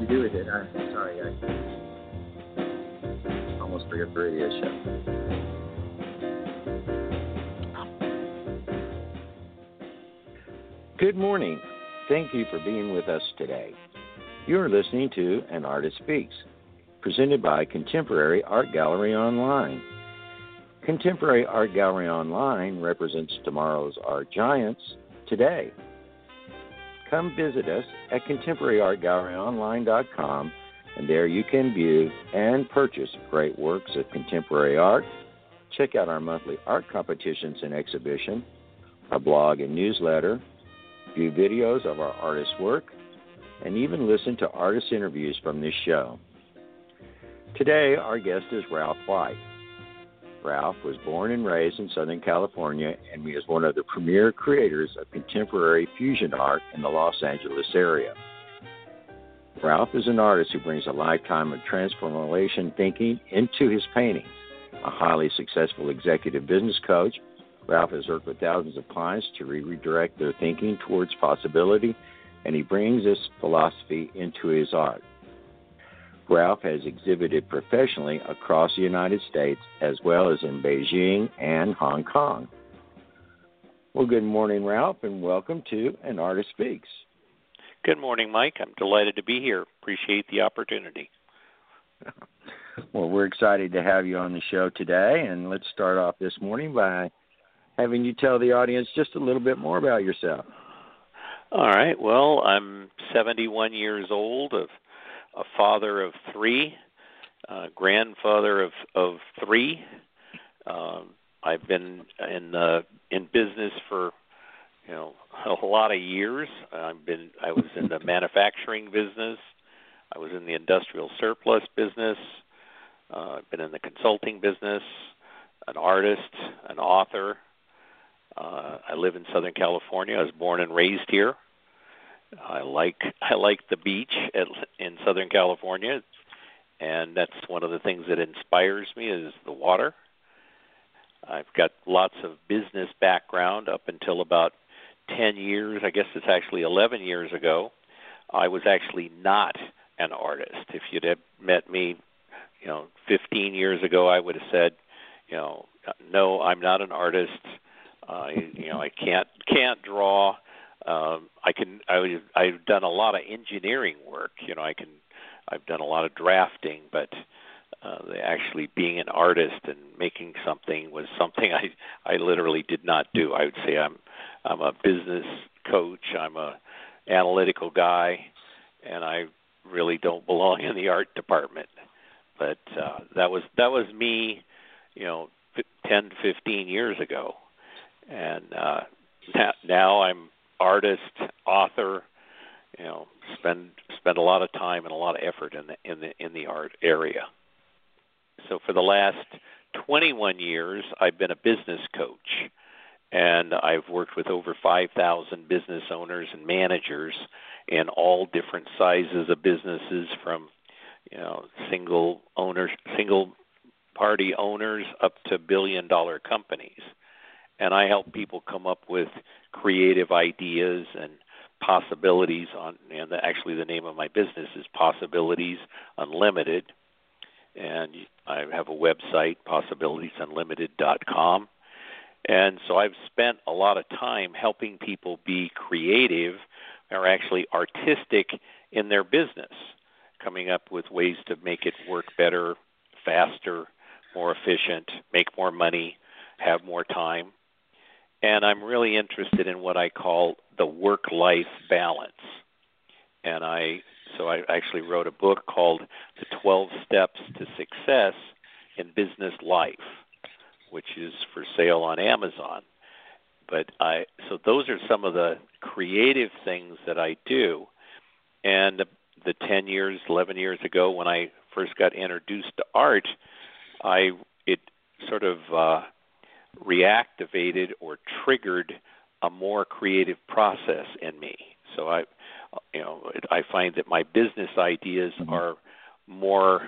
to do with it. I'm sorry. I almost forgot the radio show. Good morning. Thank you for being with us today. You are listening to An Artist Speaks, presented by Contemporary Art Gallery Online. Contemporary Art Gallery Online represents tomorrow's art giants today. Come visit us at contemporaryartgalleryonline.com, and there you can view and purchase great works of contemporary art. Check out our monthly art competitions and exhibition, our blog and newsletter, view videos of our artists' work, and even listen to artist interviews from this show. Today, our guest is Ralph White. Ralph was born and raised in Southern California and is one of the premier creators of contemporary fusion art in the Los Angeles area. Ralph is an artist who brings a lifetime of transformation thinking into his paintings. A highly successful executive business coach, Ralph has worked with thousands of clients to redirect their thinking towards possibility, and he brings this philosophy into his art. Ralph has exhibited professionally across the United States as well as in Beijing and Hong Kong. Well, good morning, Ralph, and welcome to An Artist Speaks. Good morning, Mike. I'm delighted to be here. Appreciate the opportunity. well, we're excited to have you on the show today, and let's start off this morning by having you tell the audience just a little bit more about yourself. All right. Well, I'm 71 years old of a father of three, a grandfather of of three. Um, I've been in uh, in business for you know a lot of years. I've been I was in the manufacturing business. I was in the industrial surplus business. Uh, I've been in the consulting business. An artist, an author. Uh, I live in Southern California. I was born and raised here. I like I like the beach at, in Southern California, and that's one of the things that inspires me is the water. I've got lots of business background up until about 10 years, I guess it's actually 11 years ago. I was actually not an artist. If you'd have met me, you know, 15 years ago, I would have said, you know, no, I'm not an artist. Uh, you know, I can't can't draw um, I can I I've done a lot of engineering work. You know, I can I've done a lot of drafting, but uh, actually being an artist and making something was something I I literally did not do. I would say I'm I'm a business coach. I'm a analytical guy, and I really don't belong in the art department. But uh, that was that was me, you know, 10 15 years ago, and uh, now, now I'm artist, author, you know, spend spend a lot of time and a lot of effort in the in the in the art area. So for the last 21 years, I've been a business coach, and I've worked with over 5,000 business owners and managers in all different sizes of businesses, from you know single owners, single party owners, up to billion dollar companies and I help people come up with creative ideas and possibilities on and actually the name of my business is Possibilities Unlimited. And I have a website possibilitiesunlimited.com and so I've spent a lot of time helping people be creative or actually artistic in their business coming up with ways to make it work better faster more efficient make more money have more time and I'm really interested in what I call the work-life balance. And I so I actually wrote a book called The 12 Steps to Success in Business Life, which is for sale on Amazon. But I so those are some of the creative things that I do. And the, the 10 years, 11 years ago when I first got introduced to art, I it sort of uh reactivated or triggered a more creative process in me. So I, you know, I find that my business ideas mm-hmm. are more,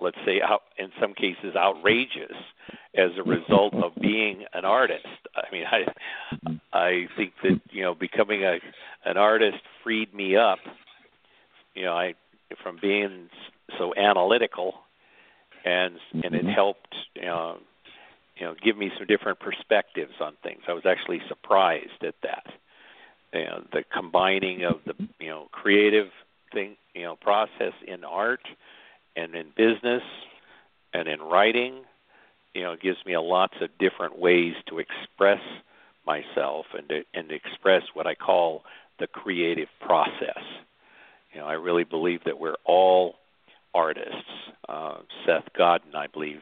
let's say, out, in some cases outrageous as a result of being an artist. I mean, I, mm-hmm. I think that you know, becoming a an artist freed me up. You know, I from being so analytical, and and it Mhm. helped you know, you know give me some different perspectives on things. I was actually surprised at that. You know, the combining of the you know creative thing you know process in art and in business and in writing you know gives me a lots of different ways to express myself and to, and to express what I call the creative process. You know, I really believe that we're all artists. Uh, Seth Godin, I believe,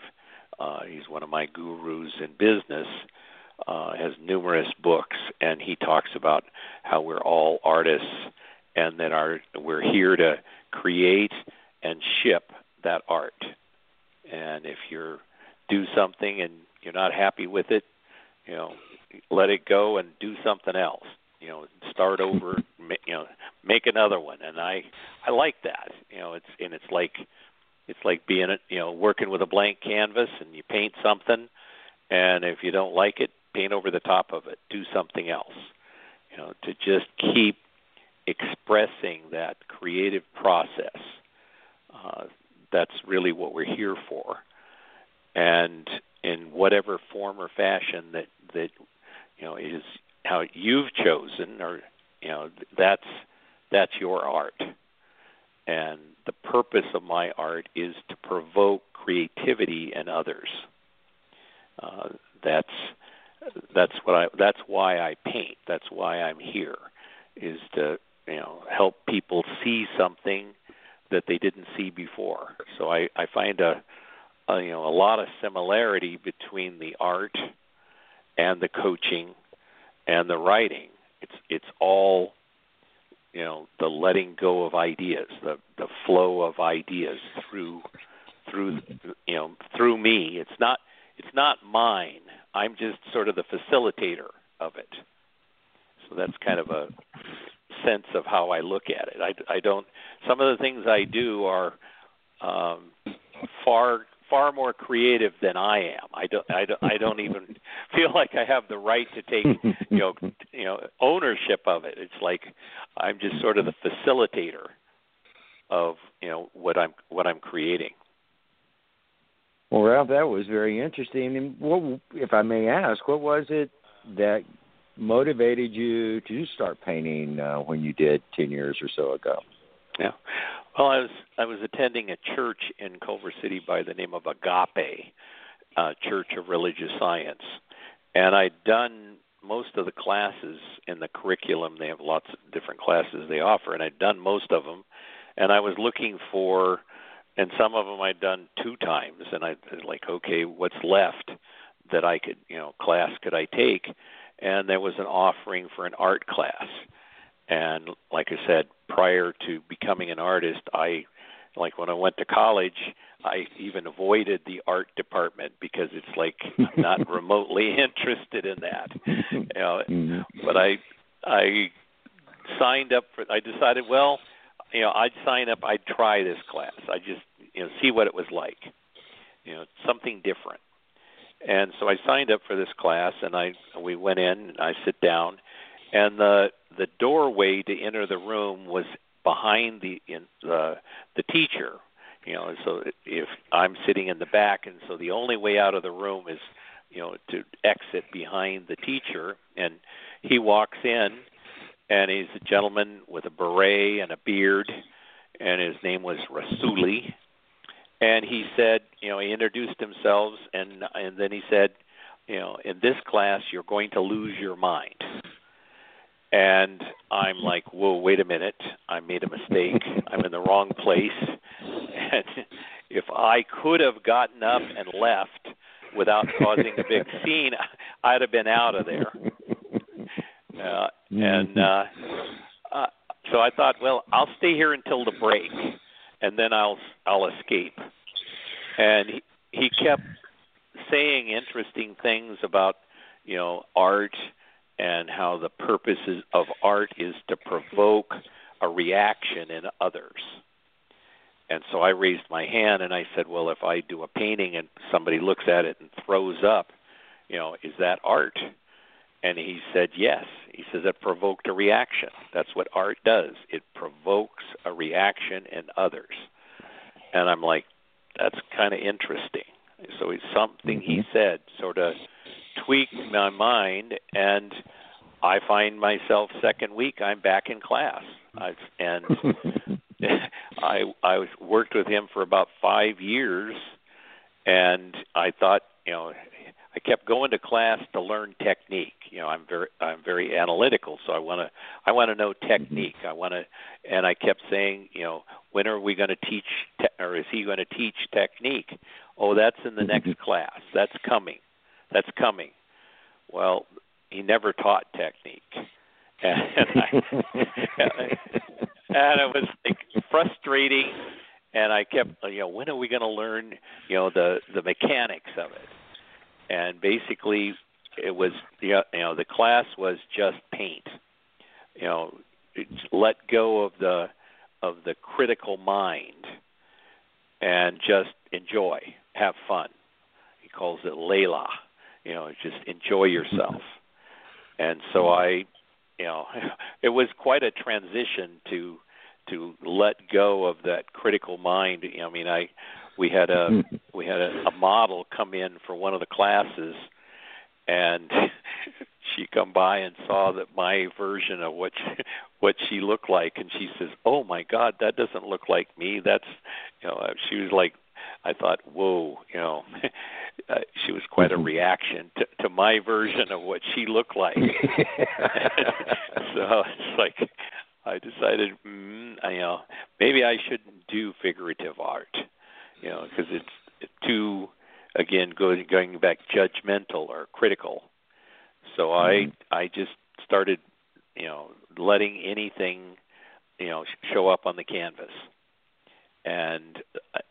uh, he's one of my gurus in business. Uh, has numerous books, and he talks about how we're all artists, and that our we're here to create and ship that art. And if you do something and you're not happy with it, you know, let it go and do something else. You know, start over. You know, make another one. And I I like that. You know, it's and it's like it's like being you know working with a blank canvas and you paint something, and if you don't like it, paint over the top of it. Do something else. You know, to just keep expressing that creative process. Uh, that's really what we're here for. And in whatever form or fashion that that you know is how you've chosen, or you know that's that's your art. And the purpose of my art is to provoke creativity in others. Uh, that's that's what I that's why I paint. That's why I'm here, is to you know help people see something that they didn't see before. So I I find a, a you know a lot of similarity between the art and the coaching and the writing. It's it's all you know the letting go of ideas, the the flow of ideas through through you know through me. It's not it's not mine. I'm just sort of the facilitator of it. So that's kind of a sense of how I look at it. I, I don't. Some of the things I do are um, far far more creative than I am. I don't. I don't. I don't even feel like I have the right to take you know you know ownership of it. It's like I'm just sort of the facilitator of you know what I'm what I'm creating. Well, Ralph, that was very interesting. And what, if I may ask, what was it that motivated you to start painting uh, when you did ten years or so ago? Yeah. Well, I was I was attending a church in Culver City by the name of Agape, uh, Church of Religious Science, and I'd done most of the classes in the curriculum. They have lots of different classes they offer, and I'd done most of them. And I was looking for, and some of them I'd done two times, and I was like, okay, what's left that I could, you know, class could I take? And there was an offering for an art class. And like I said, prior to becoming an artist, I like when I went to college, I even avoided the art department because it's like I'm not remotely interested in that. You know, Mhm. but I I signed up for I decided, well, you know, I'd sign up, I'd try this class. I just, you know, see what it was like. You know, something different. And so I signed up for this class and I we went in and I sit down and the the doorway to enter the room was behind the in the the teacher you know so if i'm sitting in the back and so the only way out of the room is you know to exit behind the teacher. And he walks in and he's a gentleman with a beret and a beard and his name was Rassouli. And he said you know he introduced himself and and then he said you know in this class you're going to lose your mind and I'm like, whoa, wait a minute, I made a mistake. I'm in the wrong place. And if I could have gotten up and left without causing a big scene, I'd have been out of there. Uh, and uh, uh, so I thought, well, I'll stay here until the break, and then I'll I'll escape. And he, he kept saying interesting things about you know art and how the purpose of art is to provoke a reaction in others. And so I raised my hand and I said, "Well, if I do a painting and somebody looks at it and throws up, you know, is that art?" And he said, Yes. He says it provoked a reaction. That's what art does. It provokes a reaction in others. And I'm like, That's kind of interesting. So it's something he Mm-hmm. said sort of tweaked my mind, and I find myself second week I'm back in class. I've, and I I was, worked with him for about five years, and I thought, you know, I kept going to class to learn technique. You know, I'm very I'm very analytical, so I want to I want to know mm-hmm. technique. I want to, and I kept saying, you know, when are we going to teach, te- or is he going to teach technique? Oh, that's in the mm-hmm. next class. That's coming. That's coming. Well, he never taught technique, and, and I, and it was frustrating and I kept you know when are we going to learn you know the the mechanics of it? And basically it was you know the class was just paint. You know let go of the of the critical mind and just enjoy have fun. He calls it layla you know just enjoy yourself. And so mm-hmm. i you know it was quite a transition to to let go of that critical mind. I mean i we had a mm-hmm. we had a, a model come in for one of the classes and she come by and saw that my version of what she, what she looked like and she says oh my god that doesn't look like me. That's you know she was like i thought whoa you know uh, she was quite a reaction to to my version of what she looked like. So it's like I decided, mm, I, you know, maybe I shouldn't do figurative art, you know, because it's too, again, going going back judgmental or critical. So I I just started, you know, letting anything, you know, show up on the canvas, and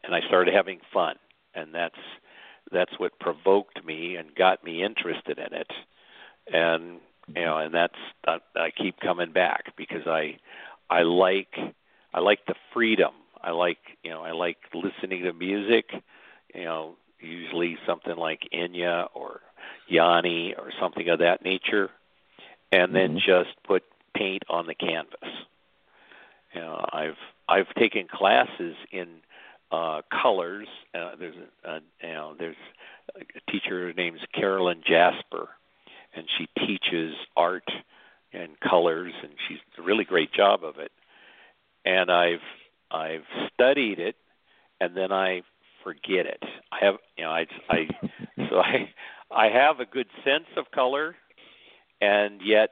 and I started having fun, and that's that's what provoked me and got me interested in it, and you know and that's I, I keep coming back because i i like i like the freedom. I like you know i like listening to music you know usually something like enya or yanni or something of that nature and then Mhm. just put paint on the canvas. You know i've i've taken classes in uh colors uh, there's a, a you know there's a teacher named carolyn jasper and she teaches art and colors and she's a really great job of it. And i've i've studied it and then i forget it. I have you know i i so i i have a good sense of color and yet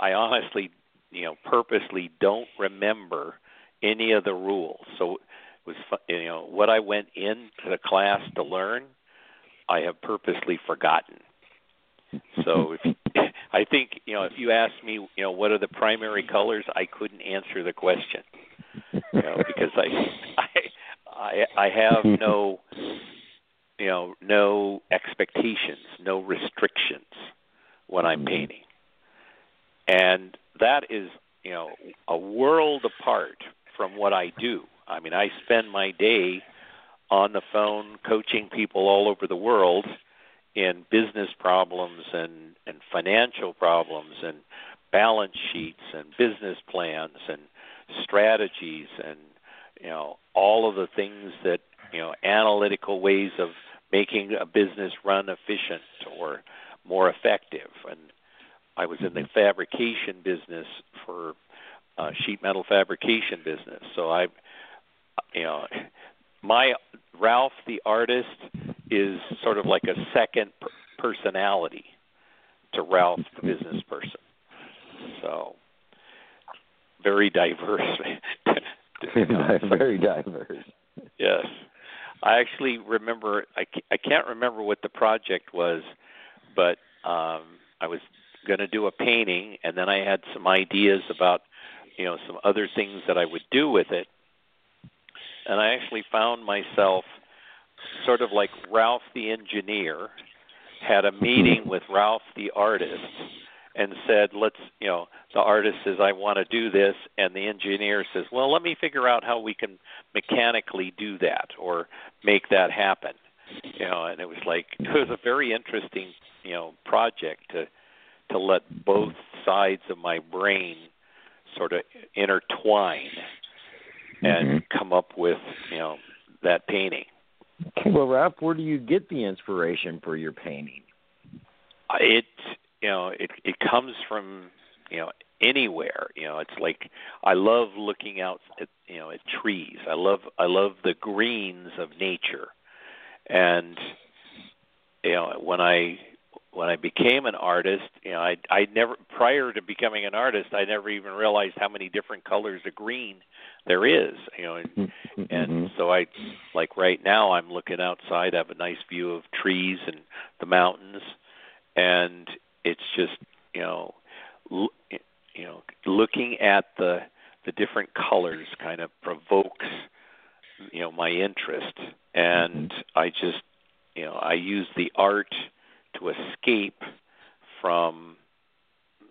i honestly you know purposely don't remember any of the rules. So it was you know what i went into the class to learn i have purposely forgotten. So if I think you know if you ask me you know what are the primary colors, I couldn't answer the question. You know because I I I, I have no you know no expectations, no restrictions when I'm mm-hmm. painting, and that is you know a world apart from what I do. I mean I spend my day on the phone coaching people all over the world in business problems and, and financial problems and balance sheets and business plans and strategies and you know all of the things that you know analytical ways of making a business run efficient or more effective and I was in the fabrication business for uh, sheet metal fabrication business so I you know my Ralph the artist is sort of like a second per- personality to Ralph the business person. So very diverse. Very diverse. yes. I actually remember I I can't remember what the project was, but um I was going to do a painting and then I had some ideas about you know some other things that I would do with it. And I actually found myself sort of like Ralph the engineer had a hmm. meeting with Ralph the artist and said, "Let's, you know, the artist says I want to do this," and the engineer says, "Well, let me figure out how we can mechanically do that or make that happen." You know, and it was like it was a very interesting, you know, project to to let both sides of my brain sort of intertwine and Mm-hmm. come up with you know that painting. Okay, well, Ralph, where do you get the inspiration for your painting? It you know it it comes from you know anywhere. You know it's like I love looking out at you know at trees. I love I love the greens of nature, and you know when I when I became an artist, you know, I I never prior to becoming an artist, I never even realized how many different colors of green there is. You know, and, Mm-hmm. and so I like right now I'm looking outside, I have a nice view of trees and the mountains, and it's just you know, l- you know, looking at the the different colors kind of provokes you know my interest, and I just you know I use the art to escape from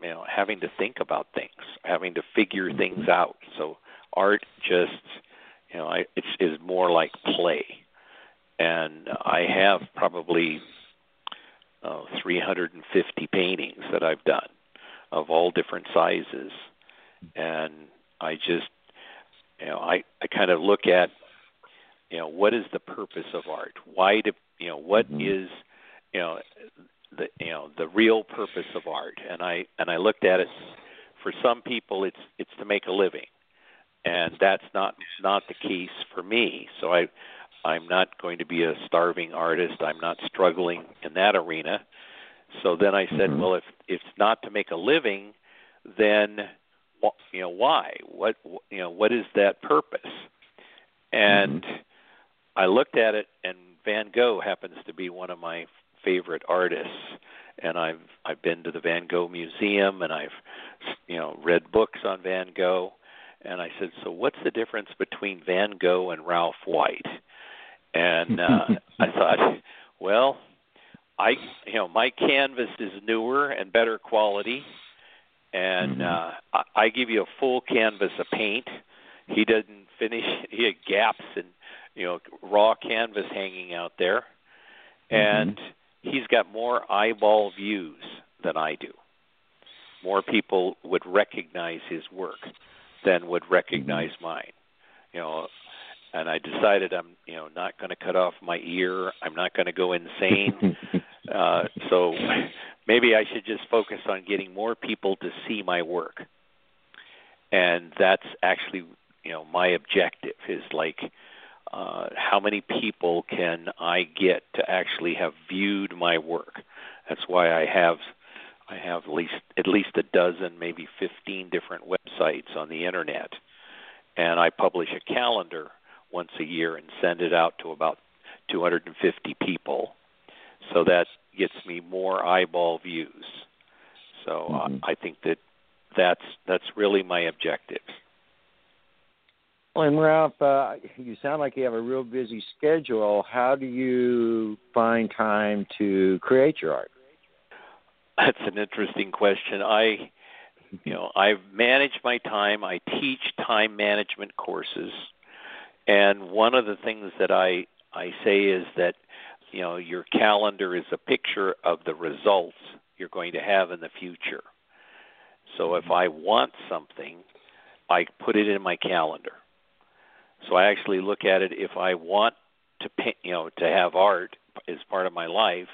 you know having to think about things, having to figure things out. So art just you know I it's is more like play, and I have probably uh, 350 paintings that I've done of all different sizes, and I just you know I I kind of look at you know what is the purpose of art? Why do you know what Mhm. is you know the you know the real purpose of art. And i and i looked at it for some people it's it's to make a living. And that's not not the case for me. So i i'm not going to be a starving artist. I'm not struggling in that arena. So then i said Mhm. well if it's not to make a living then you know why? What you know what is that purpose? And I looked at it, and Van Gogh happens to be one of my favorite artists. And I've I've been to the Van Gogh Museum, and I've you know read books on Van Gogh. And I said, so what's the difference between Van Gogh and Ralph White? And uh, I thought, well, I you know my canvas is newer and better quality, and Mhm. uh, I, I give you a full canvas of paint. He doesn't finish. He had gaps and you know raw canvas hanging out there, and he's got more eyeball views than I do. More people would recognize his work than would recognize mine. You know, and I decided I'm you know not going to cut off my ear. I'm not going to go insane. Uh, so maybe I should just focus on getting more people to see my work, and that's actually you know my objective is like uh, how many people can I get to actually have viewed my work? That's why I have I have at least at least a dozen, maybe 15 different websites on the internet, and I publish a calendar once a year and send it out to about 250 people. So that gets me more eyeball views. So uh, Mhm. I think that that's that's really my objective. Well, and Ralph, uh, you sound like you have a real busy schedule. How do you find time to create your art? That's an interesting question. I, you know, I manage my time. I teach time management courses, and one of the things that I I say is that, you know, your calendar is a picture of the results you're going to have in the future. So if I want something, I put it in my calendar. So I actually look at it if I want to paint, you know, to have art as part of my life,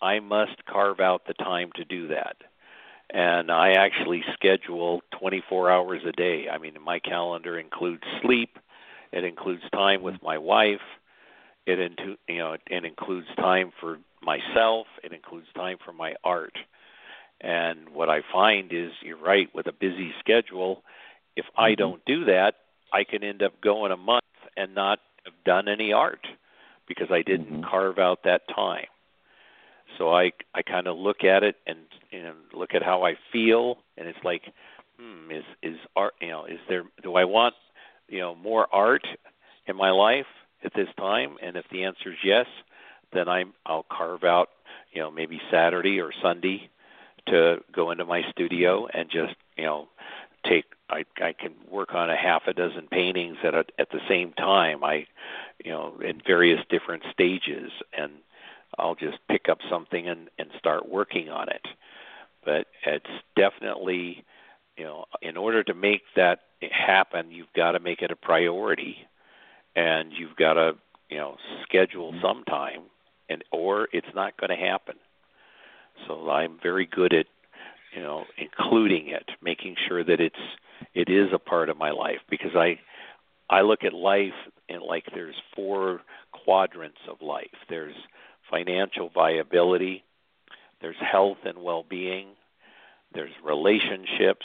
I must carve out the time to do that. And I actually schedule 24 hours a day. I mean, my calendar includes sleep, it includes time with my wife, it into, you know, it includes time for myself, it includes time for my art. And what I find is you're right with a busy schedule, if I Mhm. don't do that, I can end up going a month and not have done any art because I didn't Mhm. carve out that time. So I I kind of look at it and and look at how I feel, and it's like, hmm, is is art? You know, is there? Do I want you know more art in my life at this time? And if the answer is yes, then I'm I'll carve out you know maybe Saturday or Sunday to go into my studio and just you know take I I can work on a half a dozen paintings at a, at the same time. I you know in various different stages and I'll just pick up something and and start working on it. but it's definitely you know in order to make that happen you've got to make it a priority and you've got to you know schedule mm-hmm. some time and or it's not going to happen so i'm very good at you know including it making sure that it's it is a part of my life because i i look at life and like there's four quadrants of life. There's financial viability there's health and well-being there's relationships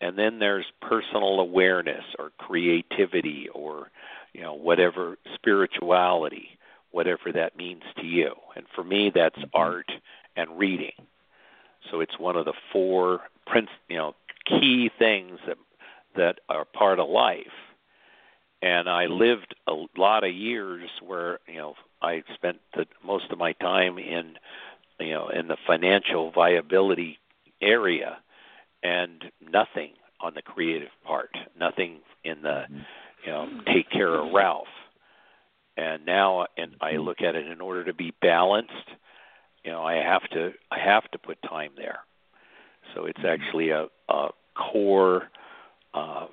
and then there's personal awareness or creativity or you know whatever spirituality whatever that means to you. And for me that's mm-hmm. art and reading so it's one of the four prince you know key things that that are part of life and i mm-hmm. lived a lot of years where you know i spent the most of my time in you know in the financial viability area and nothing on the creative part, nothing in the mm-hmm. you know take care of Ralph. And now, and I mm-hmm. look at it in order to be balanced, you know, I have to I have to put time there. So it's mm-hmm. actually a, a core um,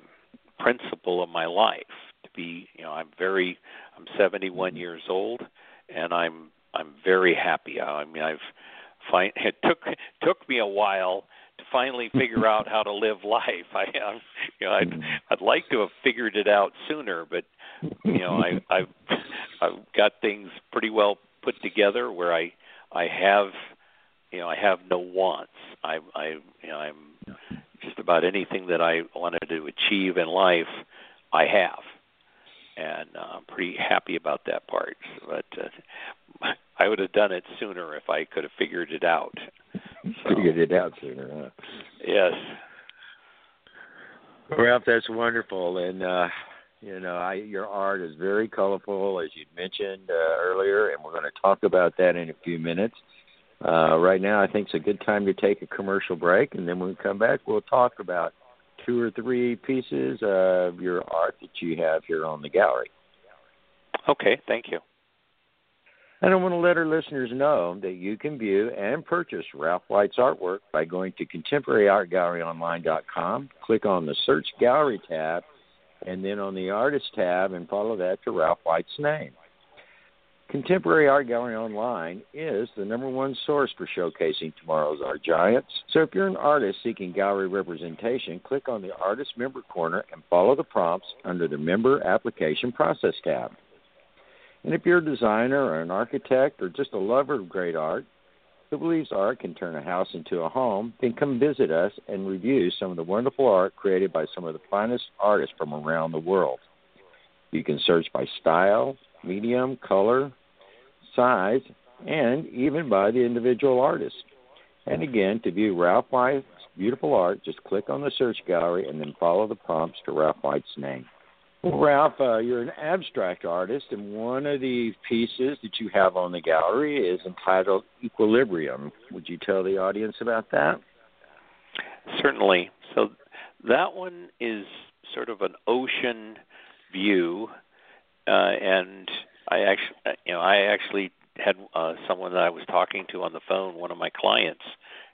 principle of my life to be. You know, I'm very I'm 71 years old, and I'm I'm very happy. I mean, I've find it took took me a while to finally figure out how to live life. I, I'm, you know, I'd I'd like to have figured it out sooner, but you know, I I've I've got things pretty well put together where I I have you know I have no wants. I I you know I'm just about anything that I wanted to achieve in life, I have, and uh, I'm pretty happy about that part. But uh, I would have done it sooner if I could have figured it out. So, figured it out sooner, huh? Yes. Ralph, that's wonderful, and uh, you know, I, your art is very colorful, as you mentioned uh, earlier, and we're going to talk about that in a few minutes. Uh, right now, I think it's a good time to take a commercial break, and then when we come back, we'll talk about two or three pieces of your art that you have here on the gallery. Okay, thank you. And I want to let our listeners know that you can view and purchase Ralph White's artwork by going to contemporaryartgalleryonline.com, click on the Search Gallery tab, and then on the Artist tab, and follow that to Ralph White's name. Contemporary Art Gallery Online is the number one source for showcasing tomorrow's art giants. So if you're an artist seeking gallery representation, click on the Artist Member Corner and follow the prompts under the Member Application Process tab. And if you're a designer or an architect or just a lover of great art who believes art can turn a house into a home, then come visit us and review some of the wonderful art created by some of the finest artists from around the world. You can search by style, medium, color, size, and even by the individual artist. And again, to view Ralph White's beautiful art, just click on the search gallery and then follow the prompts to Ralph White's name. Well, Ralph, uh, you're an abstract artist, and one of the pieces that you have on the gallery is entitled Equilibrium. Would you tell the audience about that? Certainly. So that one is sort of an ocean view, uh, and I actually, uh, you know, I actually had uh, someone that I was talking to on the phone, one of my clients,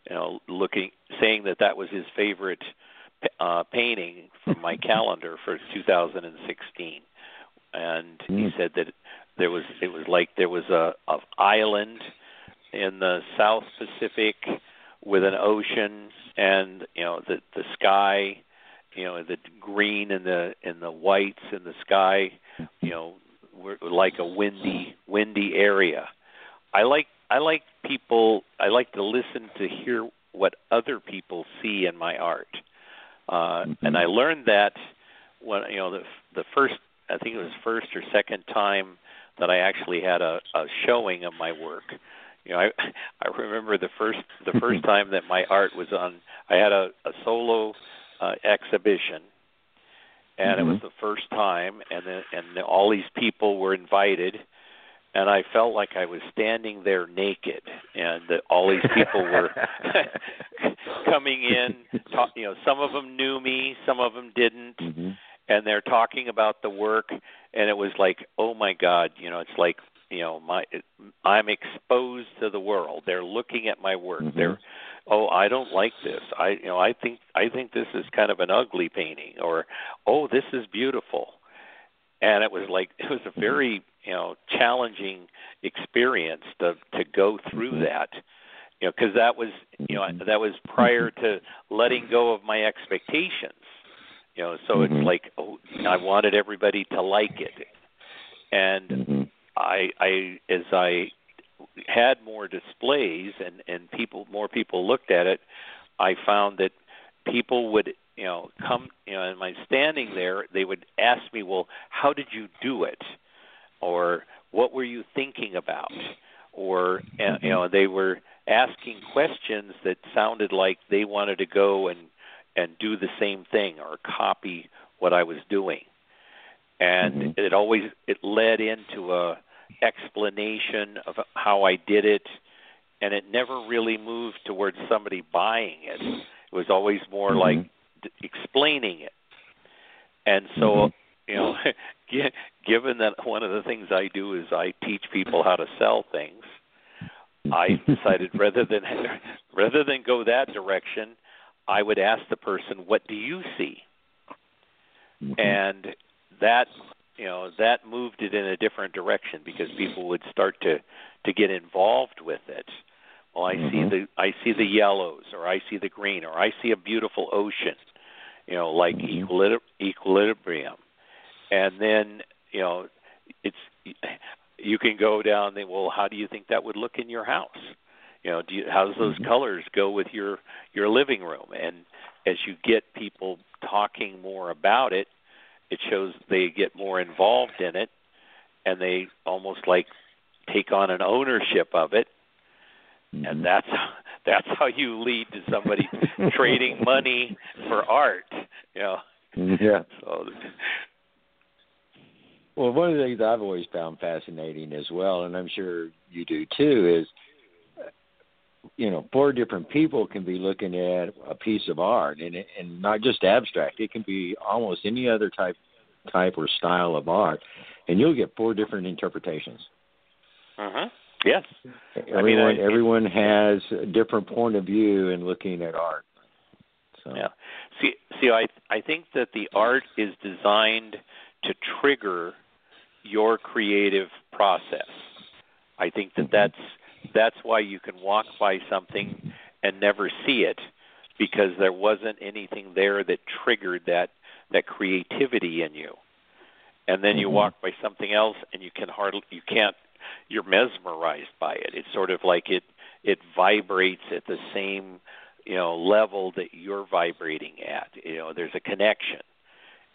you know, looking, saying that that was his favorite uh, painting from my calendar for 2016, and he mm. said that there was it was like there was a, a island in the South Pacific with an ocean and you know the the sky you know the green and the and the whites in the sky you know were like a windy windy area. I like i like people i like to listen to hear what other people see in my art uh, mm-hmm. And I learned that when you know the the first I think it was first or second time that I actually had a, a showing of my work. You know, I I remember the first the first time that my art was on. I had a, a solo uh, exhibition, and mm-hmm. it was the first time, and then and all these people were invited, and I felt like I was standing there naked, and that all these people were coming in. Talk, you know, some of them knew me, some of them didn't, mm-hmm. and they're talking about the work, and it was like, oh my God, you know, it's like you know my I'm exposed to the world. They're looking at my work. Mm-hmm. They're oh I don't like this I you know I think I think this is kind of an ugly painting or oh this is beautiful and it was like it was a Mm-hmm. very you know challenging experience to to go through Mhm. that you know because that was you know Mhm. that was prior to letting go of my expectations you know so it's like oh I wanted everybody to like it and. I I as I had more displays and and people more people looked at it I found that people would you know come you know and my standing there they would ask me well how did you do it? Or what were you thinking about? Or you know they were asking questions that sounded like they wanted to go and and do the same thing or copy what I was doing. And Mhm. it always it led into a explanation of how I did it and it never really moved towards somebody buying it. It was always more Mhm. like d- explaining it and so Mhm. you know given that one of the things I do is I teach people how to sell things I decided rather than rather than go that direction I would ask the person what do you see Mhm. and that you know that moved it in a different direction because people would start to to get involved with it well i see Mhm. the i see the yellows or i see the green or i see a beautiful ocean you know like Mhm. equilib- equilibrium. And then you know it's you can go down the well how do you think that would look in your house? You know do you how does those Mhm. colors go with your your living room? And as you get people talking more about it it shows they get more involved in it and they almost like take on an ownership of it. And that's that's how you lead to somebody trading money for art you know Yeah. so Well, one of the things I've always found fascinating as well, and I'm sure you do too, is you know, four different people can be looking at a piece of art, and and not just abstract. It can be almost any other type type or style of art, and you'll get four different interpretations. uh-huh. Yes Everyone I- everyone has a different point of view in looking at art. So Yeah. See, see, I I think that the art is designed to trigger your creative process. I think that Mhm. that's that's why you can walk by something and never see it because there wasn't anything there that triggered that that creativity in you. And then you Mhm. walk by something else and you can hardly you can't you're mesmerized by it. It's sort of like it it vibrates at the same you know level that you're vibrating at. You know, there's a connection,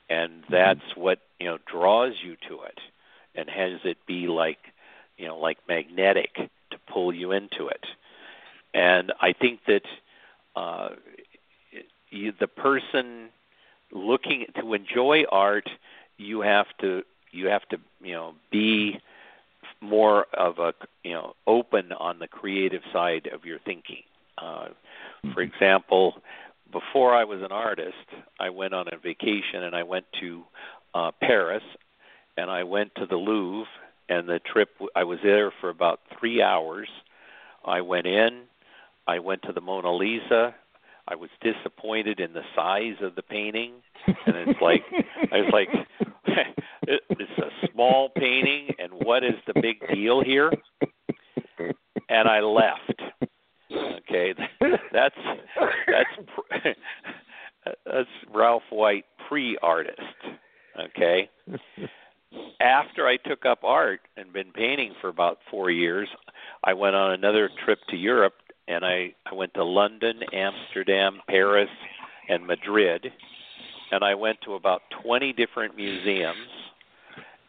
and that's what you know draws you to it, and has it be like you know like magnetic to pull you into it. And I think that uh, you, the person looking to enjoy art, you have to you have to you know be more of a you know open on the creative side of your thinking. Uh, for example, before I was an artist, I went on a vacation and I went to uh, Paris, and I went to the Louvre. And the trip, I was there for about three hours. I went in, I went to the Mona Lisa. I was disappointed in the size of the painting, and it's like I was like, it's a small painting, and what is the big deal here? And I left. Okay, that's that's that's Ralph White pre-artist. Okay. After I took up art and been painting for about four years, I went on another trip to Europe, and I I went to London, Amsterdam, Paris, and Madrid, and I went to about 20 different museums,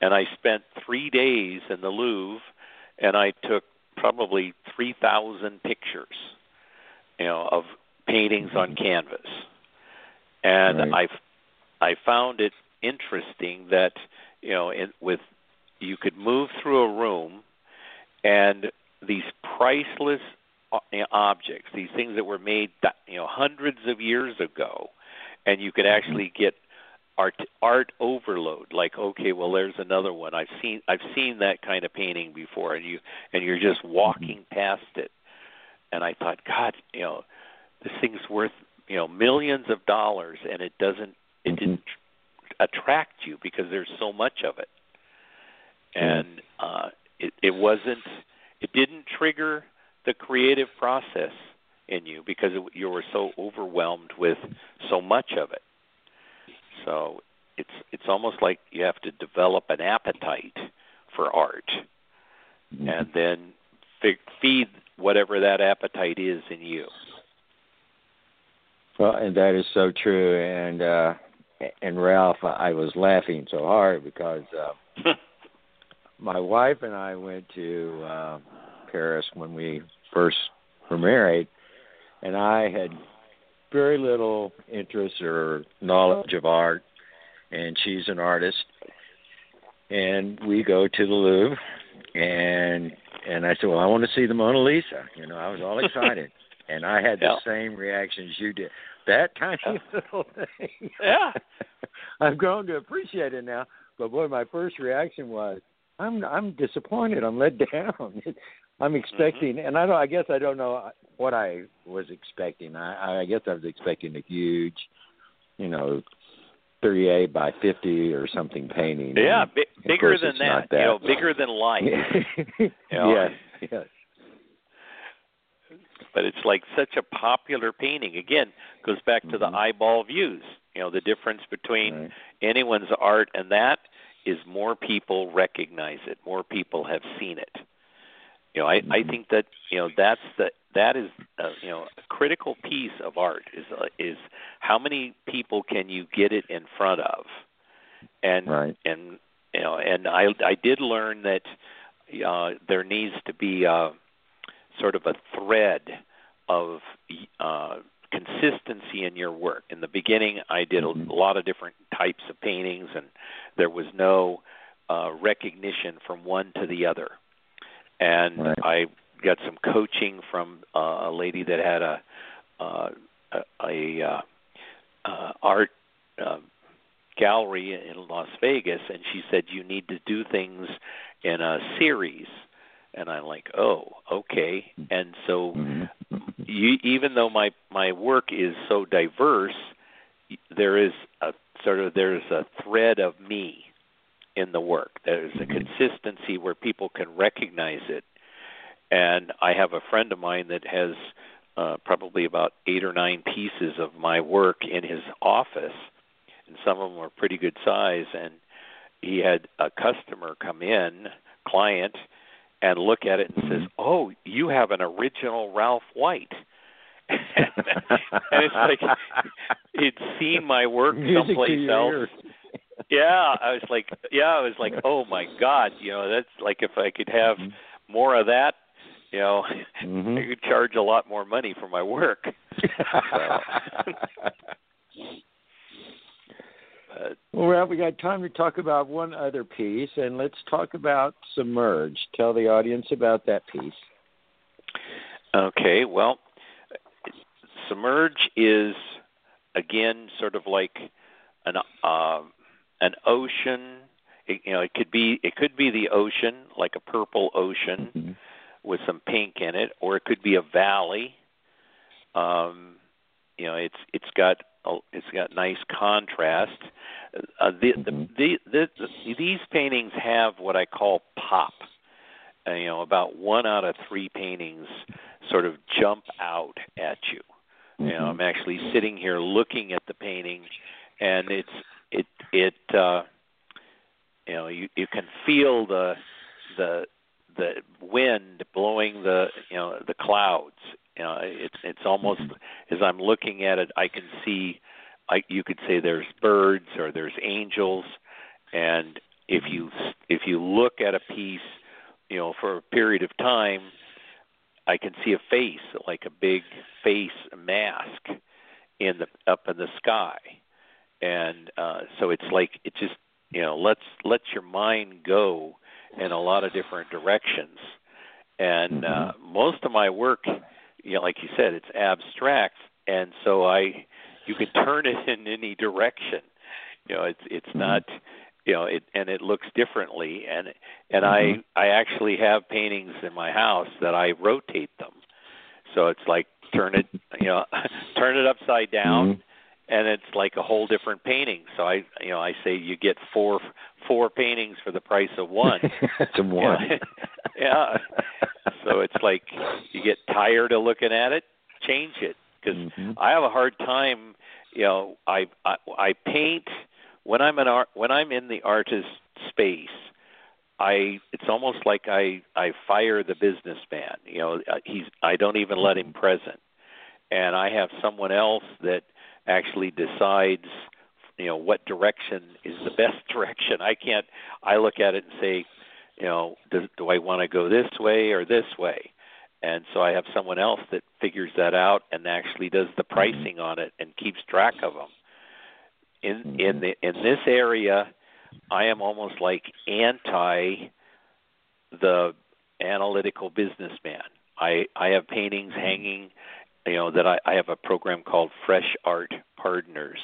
and I spent three days in the Louvre, and I took probably 3,000 pictures, you know, of paintings on canvas, and Right. I I found it interesting that you know in, with you could move through a room and these priceless uh, objects these things that were made you know hundreds of years ago and you could actually get art art overload like okay well there's another one. I've seen i've seen that kind of painting before and you and you're just walking past it. And i thought god you know this thing's worth you know millions of dollars and it doesn't it Mhm. didn't attract you because there's so much of it. And uh it it wasn't it didn't trigger the creative process in you because it, you were so overwhelmed with so much of it so it's it's almost like you have to develop an appetite for art Mm-hmm. and then fe- feed whatever that appetite is in you Well, and that is so true. And uh, and Ralph, I was laughing so hard because uh, my wife and I went to uh, Paris when we first were married, and I had very little interest or knowledge of art, and she's an artist. And we go to the Louvre, and and I said, well, I want to see the Mona Lisa. You know, I was all excited, and I had the Yeah. same reactions you did. That tiny little thing. Yeah. I've grown to appreciate it now. But boy, my first reaction was, I'm I'm disappointed. I'm let down. I'm expecting, and I don't. I guess I don't know what I was expecting. I I guess I was expecting a huge, you know, 38 by 50 or something painting. Yeah, bi- bigger than it's that, You know, bigger than life. know, yes, yes. But it's like such a popular painting. Again, goes back to the Mhm. eyeball views. You know, the difference between Right. anyone's art and that is more people recognize it. More people have seen it. You know, I I Mhm. think that you know that's the that is uh, you know a critical piece of art is uh, is how many people can you get it in front of, and Right. and you know and I I did learn that uh, there needs to be uh, sort of a thread of uh, consistency in your work. In the beginning, I did a, Mhm. a lot of different types of paintings, and there was no uh, recognition from one to the other. And Right. I got some coaching from uh, a lady that had a uh, a, a uh, uh, art uh, gallery in Las Vegas, and she said you need to do things in a series. And I'm like, oh, okay. And so you, even though my my work is so diverse, there is a sort of there's a thread of me in the work. There's a Mhm. consistency where people can recognize it. And I have a friend of mine that has uh, probably about eight or nine pieces of my work in his office, and some of them are pretty good size. And he had a customer come in, client, and look at it and says, Mhm. "Oh, you have an original Ralph White." and it's like he'd seen my work Music someplace else. Yeah, I was like, yeah, I was like, oh my god, you know, that's like if I could have Mhm. more of that, you know, Mhm. I could charge a lot more money for my work. But well, Ralph, we got time to talk about one other piece, and let's talk about Submerge. Tell the audience about that piece. okay, well, submerge is again sort of like an uh, an ocean. It, you know, it could be it could be the ocean, like a purple ocean. Mhm. with some pink in it, or it could be a valley. Um, you know, it's it's got a, it's got nice contrast. Uh, the, Mhm. the, the, the these paintings have what I call pop. Uh, you know, about one out of three paintings sort of jump out at you. You know, Mhm. I'm actually sitting here looking at the painting, and it's it uh, you know you you can feel the the the wind blowing the you know the clouds. You know, it's it's almost as I'm looking at it, I can see. I you could say there's birds or there's angels, and if you if you look at a piece, you know, for a period of time, I can see a face like a big face mask in the up in the sky, and uh, so it's like it just you know lets lets your mind go in a lot of different directions. And uh, most of my work, you know, like you said, it's abstract, and so I, you can turn it in any direction. You know, it's it's not, you know, it and it looks differently. And and Mhm. I I actually have paintings in my house that I rotate them. So it's like turn it you know turn it upside down Mhm. And it's like a whole different painting so i you know i say you get four four paintings for the price of one It's a one. yeah. yeah so it's like you get tired of looking at it change it because Mhm. I have a hard time, you know, I, I I paint when I'm an art when I'm in the artist space. I it's almost like I I fire the businessman. You know, uh, he's I don't even let him present, and I have someone else that actually decides, you know, what direction is the best direction. I can't. I look at it and say, you know, do, do I want to go this way or this way? and so I have someone else that figures that out and actually does the mm-hmm. pricing on it and keeps track of them. In in mm-hmm. the in this area, I am almost like anti the analytical businessman. I I have paintings mm-hmm. hanging, you know, that I, I have a program called Fresh Art Partners,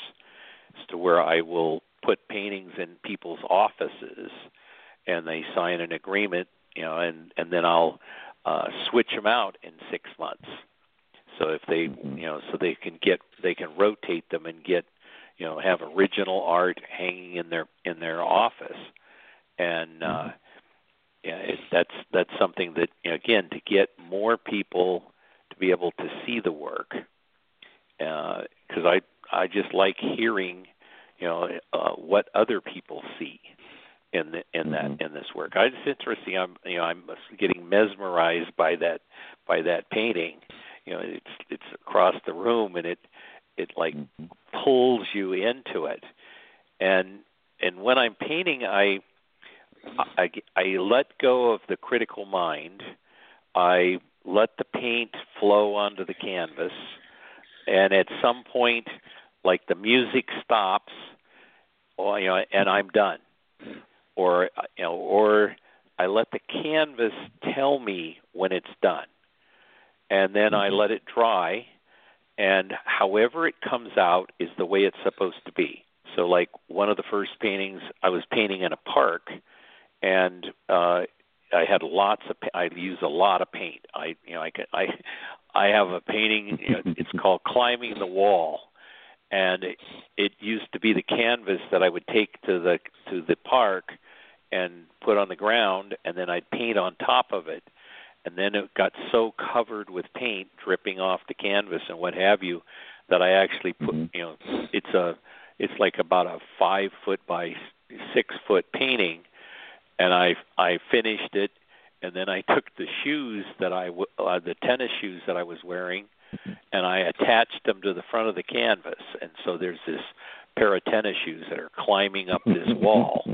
as to where I will put paintings in people's offices, and they sign an agreement, you know, and and then I'll uh, switch them out in six months. So if they, Mhm. you know, so they can get, they can rotate them and get, you know, have original art hanging in their in their office, and uh, yeah, it, that's that's something that you know, again to get more people to be able to see the work, because I I just like hearing, you know, uh, what other people see in the, in that Mhm. in this work. I, it's interesting. I'm you know I'm getting mesmerized by that by that painting. You know, it's it's across the room and it it like Mhm. pulls you into it. And and when I'm painting, I I, I let go of the critical mind. I let the paint flow onto the canvas, and at some point, like the music stops, or you know, and I'm done or you know, or I let the canvas tell me when it's done, and then I Mhm. let it dry, and however it comes out is the way it's supposed to be. So, like one of the first paintings, I was painting in a park, and uh, I had lots of. I use a lot of paint. I, you know, I I, I have a painting. You know, it's called "Climbing the Wall," and it, it used to be the canvas that I would take to the to the park and put on the ground, and then I'd paint on top of it. And then it got so covered with paint dripping off the canvas and what have you that I actually put, Mhm. you know, it's a, it's like about a five foot by six foot painting, and I I finished it, and then I took the shoes that I w- uh, the tennis shoes that I was wearing, and I attached them to the front of the canvas, and so there's this pair of tennis shoes that are climbing up this wall.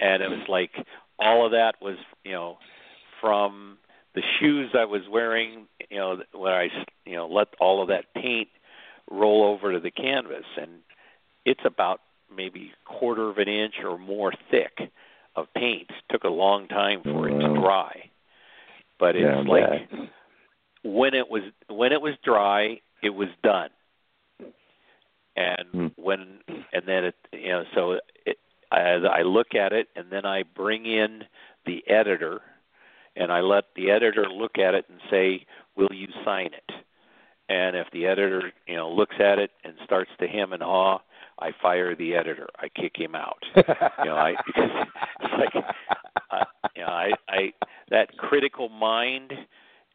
And it was like all of that was you know from the shoes I was wearing you know where I you know let all of that paint roll over to the canvas. And it's about maybe quarter of an inch or more thick of paint. Took a long time for it to dry. But it's Yeah, like bet. when it was when it was dry it was done. And Hmm. when and then it you know so it, as I look at it and then I bring in the editor and I let the editor look at it and say will you sign it? And if the editor you know looks at it and starts to hem and haw I fire the editor. I kick him out. You know I because it's like uh, you know I I that critical mind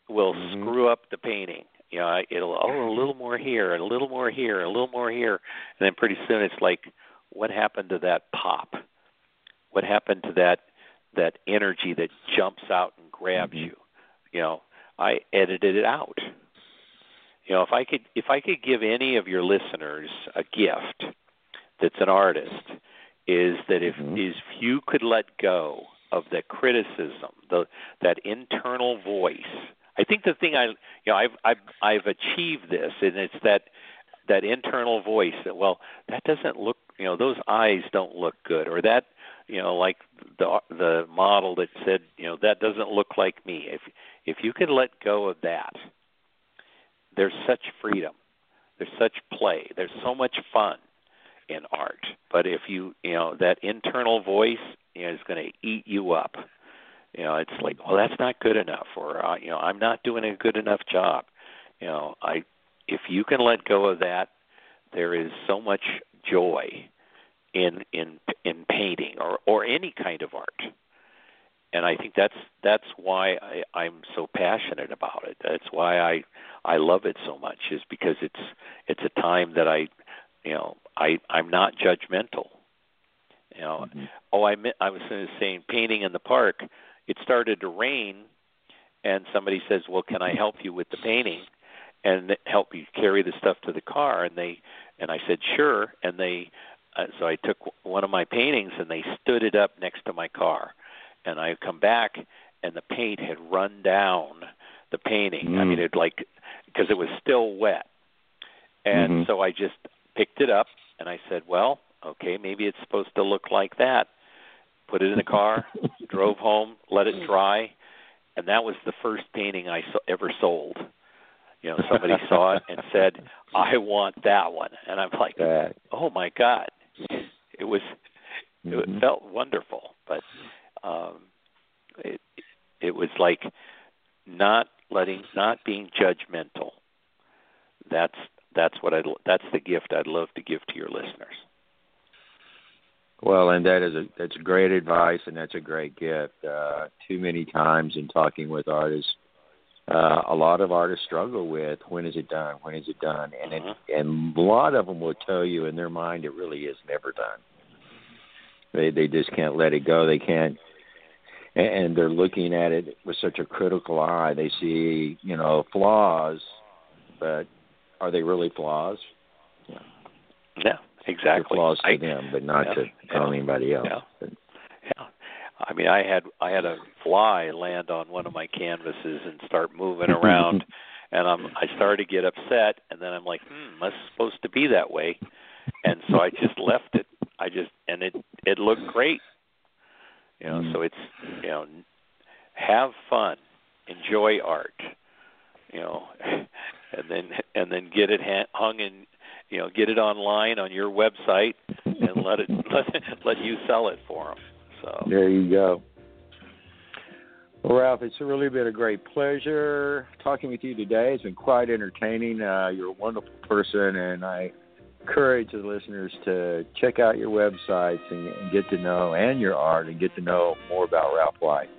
will Mhm. screw up the painting. You know it'll oh a little more here and a little more here a little more here. And then pretty soon it's like what happened to that pop? What happened to that that energy that jumps out and grabs Mhm. you? You know i edited it out. You know if i could if i could give any of your listeners a gift that's an artist is that if Mhm. is if you could let go of the criticism the that internal voice i think the thing i you know i've i've i've achieved this and it's that that internal voice that well that doesn't look you know those eyes don't look good or that you know like the the model that said you know that doesn't look like me. If if you could let go of that there's such freedom. There's such play. There's so much fun in art but if you you know that internal voice you know is going to eat you up you know it's like well that's not good enough or uh, you know i'm not doing a good enough job You know, I if you can let go of that, there is so much joy in in in painting or or any kind of art. And I think that's that's why I, I'm so passionate about it. That's why I I love it so much is because it's it's a time that I you know I I'm not judgmental. You know, mm-hmm. oh I I was saying painting in the park. It started to rain, and somebody says, "Well, can I help you with the painting?" and help you carry the stuff to the car and they and I said sure and they uh, so I took one of my paintings and they stood it up next to my car and I come back and the paint had run down the painting mm. I mean it like because it was still wet and mm-hmm. so I just picked it up and I said well okay maybe it's supposed to look like that. Put it in the car drove home let it dry and that was the first painting I so, ever sold. You know somebody saw it and said i want that one. And i'm like oh my god. It was it mm-hmm. felt wonderful but um it it was like not letting not being judgmental. That's that's what i that's the gift i'd love to give to your listeners well, and that is a that's great advice, and that's a great gift. Uh, too many times in talking with artists, uh, a lot of artists struggle with when is it done, when is it done, and it, uh-huh. and a lot of them will tell you in their mind it really is never done. They they just can't let it go. They can't, and they're looking at it with such a critical eye. They see you know flaws, but are they really flaws? Yeah, yeah exactly. They're flaws to I, them, but not yeah, to yeah, anybody else. Yeah. But, yeah. I mean, I had I had a fly land on one of my canvases and start moving around, and I'm I started to get upset, and then I'm like, hmm, must supposed to be that way, and so I just left it. I just and it it looked great, you know. So it's you know, have fun, enjoy art, you know, and then and then get it hung in you know get it online on your website and let it let let you sell it for them. So there you go. Well, Ralph, it's really been a great pleasure talking with you today. It's been quite entertaining. Uh, you're a wonderful person, and I encourage the listeners to check out your websites and, and get to know and your art and get to know more about Ralph White.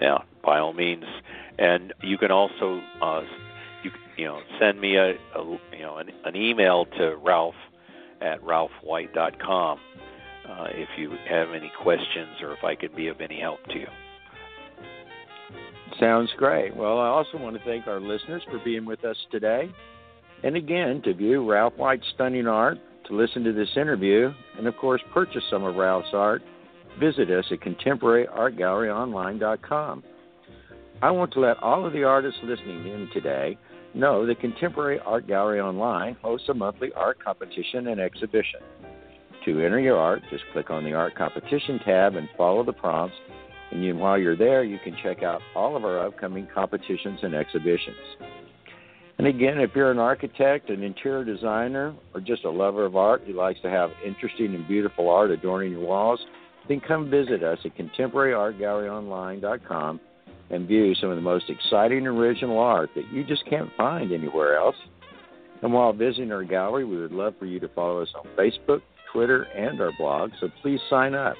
Yeah, by all means, and you can also uh, you you know send me a, a you know an, an email to Ralph at ralphwhite.com uh, if you have any questions or if I can be of any help to you. Sounds great. Well, I also want to thank our listeners for being with us today. And again, to view Ralph White's stunning art, to listen to this interview, and of course, purchase some of Ralph's art, visit us at contemporaryartgalleryonline.com. I want to let all of the artists listening in today know the Contemporary Art Gallery Online hosts a monthly art competition and exhibition. To enter your art, just click on the Art Competition tab and follow the prompts. And you, while you're there, you can check out all of our upcoming competitions and exhibitions. And again, if you're an architect, an interior designer, or just a lover of art who likes to have interesting and beautiful art adorning your walls, then come visit us at contemporaryartgalleryonline.com and view some of the most exciting original art that you just can't find anywhere else. And while visiting our gallery, we would love for you to follow us on Facebook, Twitter, and our blog, so please sign up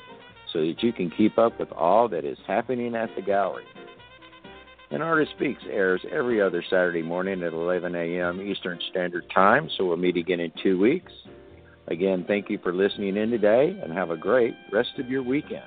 so that you can keep up with all that is happening at the gallery. And Artist Speaks airs every other Saturday morning at 11 a.m. Eastern Standard Time, so we'll meet again in two weeks. Again, thank you for listening in today and have a great rest of your weekend.